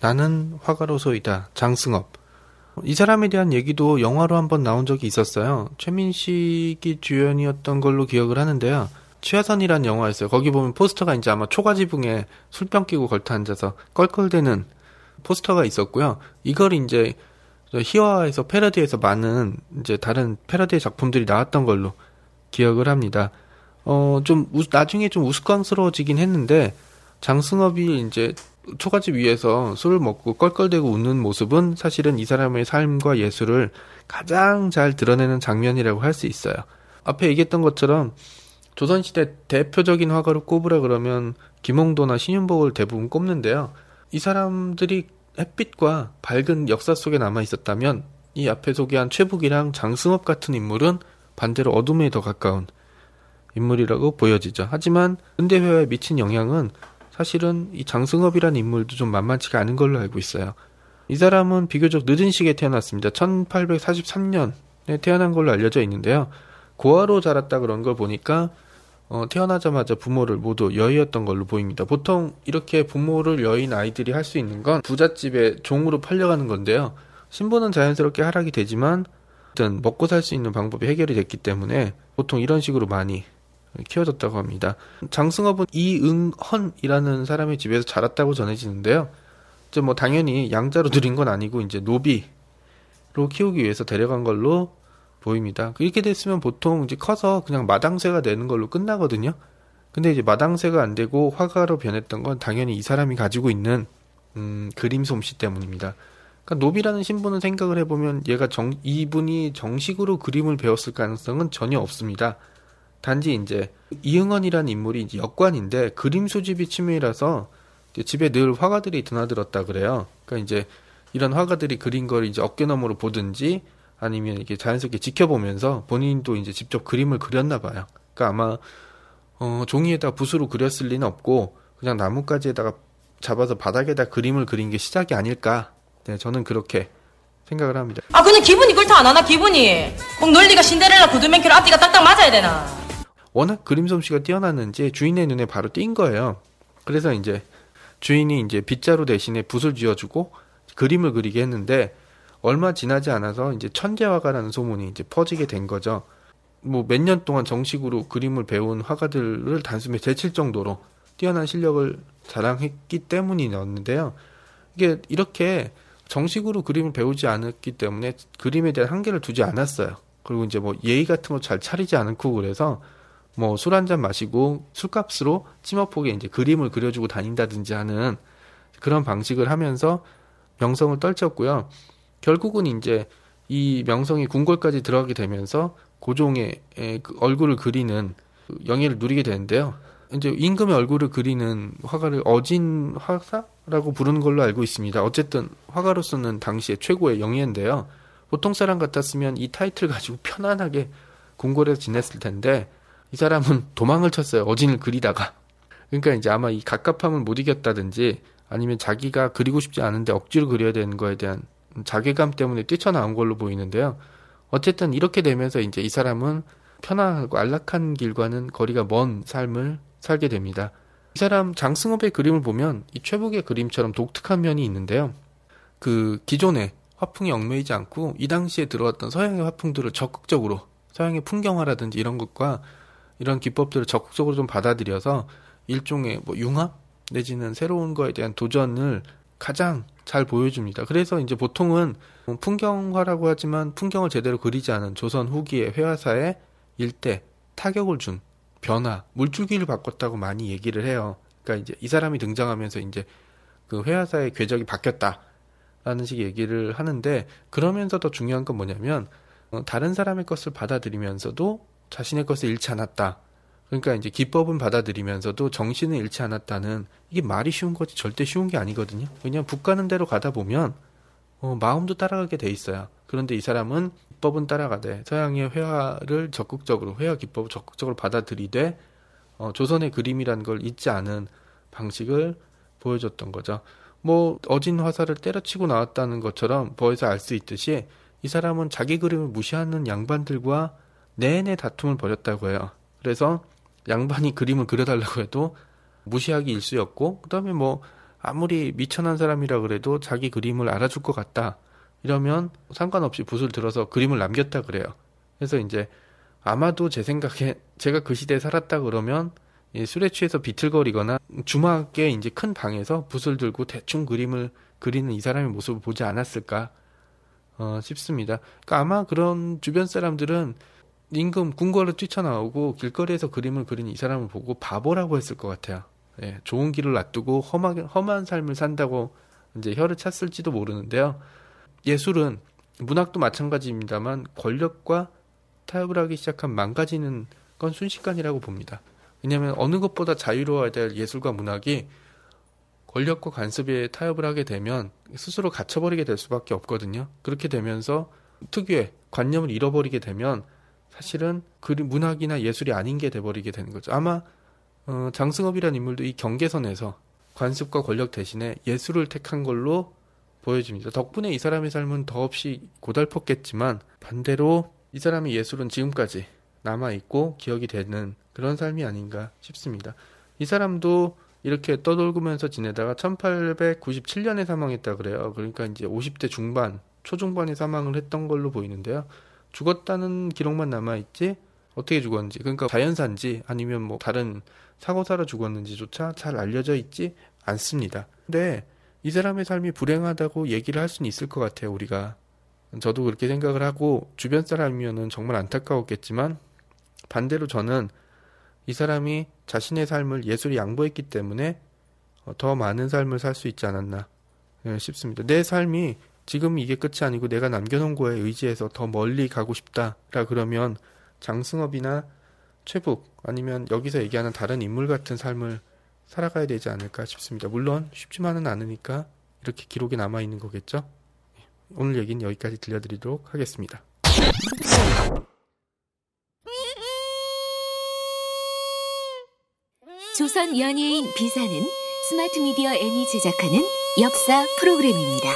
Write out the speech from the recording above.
나는 화가로소이다. 장승업. 이 사람에 대한 얘기도 영화로 한번 나온 적이 있었어요. 최민식이 주연이었던 걸로 기억을 하는데요. 최하선이란 영화였어요. 거기 보면 포스터가 이제 아마 초가지붕에 술병 끼고 걸터 앉아서 껄껄대는 포스터가 있었고요. 이걸 이제 희화에서 패러디에서 많은 이제 다른 패러디 작품들이 나왔던 걸로 기억을 합니다. 어, 좀, 우- 나중에 좀 우스꽝스러워지긴 했는데, 장승업이 이제 초가집 위에서 술을 먹고 껄껄대고 웃는 모습은 사실은 이 사람의 삶과 예술을 가장 잘 드러내는 장면이라고 할 수 있어요. 앞에 얘기했던 것처럼 조선시대 대표적인 화가로 꼽으라 그러면 김홍도나 신윤복을 대부분 꼽는데요. 이 사람들이 햇빛과 밝은 역사 속에 남아 있었다면 이 앞에 소개한 최북이랑 장승업 같은 인물은 반대로 어둠에 더 가까운 인물이라고 보여지죠. 하지만 근대회화에 미친 영향은 사실은 이 장승업이라는 인물도 좀 만만치가 않은 걸로 알고 있어요. 이 사람은 비교적 늦은 시기에 태어났습니다. 1843년에 태어난 걸로 알려져 있는데요. 고아로 자랐다 그런 걸 보니까 어, 태어나자마자 부모를 모두 여의였던 걸로 보입니다. 보통 이렇게 부모를 여인 아이들이 할 수 있는 건 부잣집에 종으로 팔려가는 건데요. 신분은 자연스럽게 하락이 되지만 먹고 살 수 있는 방법이 해결이 됐기 때문에 보통 이런 식으로 많이 키워졌다고 합니다. 장승업은 이응헌이라는 사람의 집에서 자랐다고 전해지는데요. 뭐 당연히 양자로 들인 건 아니고 이제 노비로 키우기 위해서 데려간 걸로 보입니다. 이렇게 됐으면 보통 이제 커서 그냥 마당새가 되는 걸로 끝나거든요. 근데 이제 마당새가 안 되고 화가로 변했던 건 당연히 이 사람이 가지고 있는 음, 그림 솜씨 때문입니다. 그러니까 노비라는 신분을 생각을 해보면 얘가 정, 이분이 정식으로 그림을 배웠을 가능성은 전혀 없습니다. 단지 이제 이응헌이라는 인물이 이제 역관인데 그림 수집이 취미라서 집에 늘 화가들이 드나들었다 그래요. 그러니까 이제 이런 화가들이 그린 걸 이제 어깨너머로 보든지 아니면 이렇게 자연스럽게 지켜보면서 본인도 이제 직접 그림을 그렸나 봐요. 그러니까 아마 어, 종이에다 붓으로 그렸을 리는 없고 그냥 나뭇가지에다가 잡아서 바닥에다 그림을 그린 게 시작이 아닐까. 네, 저는 그렇게 생각을 합니다. 아 근데 기분이 그렇다 안 하나 기분이 꼭 논리가 신데렐라 구두맨키로 앞뒤가 딱딱 맞아야 되나 워낙 그림 솜씨가 뛰어났는지 주인의 눈에 바로 띈 거예요. 그래서 이제 주인이 이제 빗자루 대신에 붓을 쥐어주고 그림을 그리게 했는데 얼마 지나지 않아서 이제 천재화가라는 소문이 이제 퍼지게 된 거죠. 뭐 몇 년 동안 정식으로 그림을 배운 화가들을 단숨에 제칠 정도로 뛰어난 실력을 자랑했기 때문이었는데요. 이게 이렇게 정식으로 그림을 배우지 않았기 때문에 그림에 대한 한계를 두지 않았어요. 그리고 이제 뭐 예의 같은 거 잘 차리지 않고 그래서 뭐 술 한 잔 마시고 술값으로 찜업폭에 이제 그림을 그려주고 다닌다든지 하는 그런 방식을 하면서 명성을 떨쳤고요. 결국은 이제 이 명성이 궁궐까지 들어가게 되면서 고종의 에, 그 얼굴을 그리는 그 영예를 누리게 되는데요. 이제 임금의 얼굴을 그리는 화가를 어진 화사라고 부르는 걸로 알고 있습니다. 어쨌든 화가로서는 당시의 최고의 영예인데요. 보통 사람 같았으면 이 타이틀 가지고 편안하게 궁궐에서 지냈을 텐데 이 사람은 도망을 쳤어요. 어진을 그리다가. 그러니까 이제 아마 이 갑갑함을 못 이겼다든지 아니면 자기가 그리고 싶지 않은데 억지로 그려야 되는 거에 대한 자괴감 때문에 뛰쳐나온 걸로 보이는데요. 어쨌든 이렇게 되면서 이제 이 사람은 편안하고 안락한 길과는 거리가 먼 삶을 살게 됩니다. 이 사람 장승업의 그림을 보면 이 최북의 그림처럼 독특한 면이 있는데요. 그 기존의 화풍이 얽매이지 않고 이 당시에 들어왔던 서양의 화풍들을 적극적으로 서양의 풍경화라든지 이런 것과 이런 기법들을 적극적으로 좀 받아들여서 일종의 뭐 융합 내지는 새로운 거에 대한 도전을 가장 잘 보여줍니다. 그래서 이제 보통은 풍경화라고 하지만 풍경을 제대로 그리지 않은 조선 후기의 회화사에 일대 타격을 준 변화, 물줄기를 바꿨다고 많이 얘기를 해요. 그러니까 이제 이 사람이 등장하면서 이제 그 회화사의 궤적이 바뀌었다라는 식의 얘기를 하는데 그러면서 더 중요한 건 뭐냐면 어, 다른 사람의 것을 받아들이면서도 자신의 것을 잃지 않았다. 그러니까 이제 기법은 받아들이면서도 정신을 잃지 않았다는 이게 말이 쉬운 거지 절대 쉬운 게 아니거든요. 그냥 북 가는 대로 가다 보면 어, 마음도 따라가게 돼 있어요. 그런데 이 사람은 기법은 따라가되 서양의 회화를 적극적으로 회화 기법을 적극적으로 받아들이되 어, 조선의 그림이라는 걸 잊지 않은 방식을 보여줬던 거죠. 뭐 어진 화살을 때려치고 나왔다는 것처럼 버에서 알 수 있듯이 이 사람은 자기 그림을 무시하는 양반들과 내내 다툼을 벌였다고 해요. 그래서 양반이 그림을 그려달라고 해도 무시하기 일쑤였고 그다음에 뭐 아무리 미천한 사람이라 그래도 자기 그림을 알아줄 것 같다 이러면 상관없이 붓을 들어서 그림을 남겼다 그래요. 그래서 이제 아마도 제 생각에 제가 그 시대에 살았다 그러면 이 술에 취해서 비틀거리거나 주막에 이제 큰 방에서 붓을 들고 대충 그림을 그리는 이 사람의 모습을 보지 않았을까 어, 싶습니다. 그러니까 아마 그런 주변 사람들은 임금 궁궐을 뛰쳐나오고 길거리에서 그림을 그리는 이 사람을 보고 바보라고 했을 것 같아요. 예, 좋은 길을 놔두고 험하게, 험한 삶을 산다고 이제 혀를 찼을지도 모르는데요. 예술은 문학도 마찬가지입니다만 권력과 타협을 하기 시작한 망가지는 건 순식간이라고 봅니다. 왜냐하면 어느 것보다 자유로워야 될 예술과 문학이 권력과 간섭에 타협을 하게 되면 스스로 갇혀버리게 될 수밖에 없거든요. 그렇게 되면서 특유의 관념을 잃어버리게 되면 사실은 그림 문학이나 예술이 아닌 게 돼버리게 되는 거죠. 아마 어, 장승업이라는 인물도 이 경계선에서 관습과 권력 대신에 예술을 택한 걸로 보여집니다. 덕분에 이 사람의 삶은 더없이 고달팠겠지만 반대로 이 사람의 예술은 지금까지 남아있고 기억이 되는 그런 삶이 아닌가 싶습니다. 이 사람도 이렇게 떠돌면서 지내다가 1897년에 사망했다 그래요. 그러니까 이제 50대 중반, 초중반에 사망을 했던 걸로 보이는데요. 죽었다는 기록만 남아있지 어떻게 죽었는지 그러니까 자연사인지 아니면 뭐 다른 사고사로 죽었는지조차 잘 알려져 있지 않습니다. 근데 이 사람의 삶이 불행하다고 얘기를 할 수는 있을 것 같아요, 우리가. 저도 그렇게 생각을 하고 주변 사람이면은 정말 안타까웠겠지만 반대로 저는 이 사람이 자신의 삶을 예술이 양보했기 때문에 어, 더 많은 삶을 살 수 있지 않았나 예, 싶습니다. 내 삶이 지금 이게 끝이 아니고 내가 남겨놓은 거에 의지해서 더 멀리 가고 싶다라 그러면 장승업이나 최북 아니면 여기서 얘기하는 다른 인물 같은 삶을 살아가야 되지 않을까 싶습니다. 물론 쉽지만은 않으니까 이렇게 기록이 남아 있는 거겠죠. 예, 오늘 얘기는 여기까지 들려드리도록 하겠습니다. 조선 연예인 비사는 스마트 미디어 N이 제작하는 역사 프로그램입니다.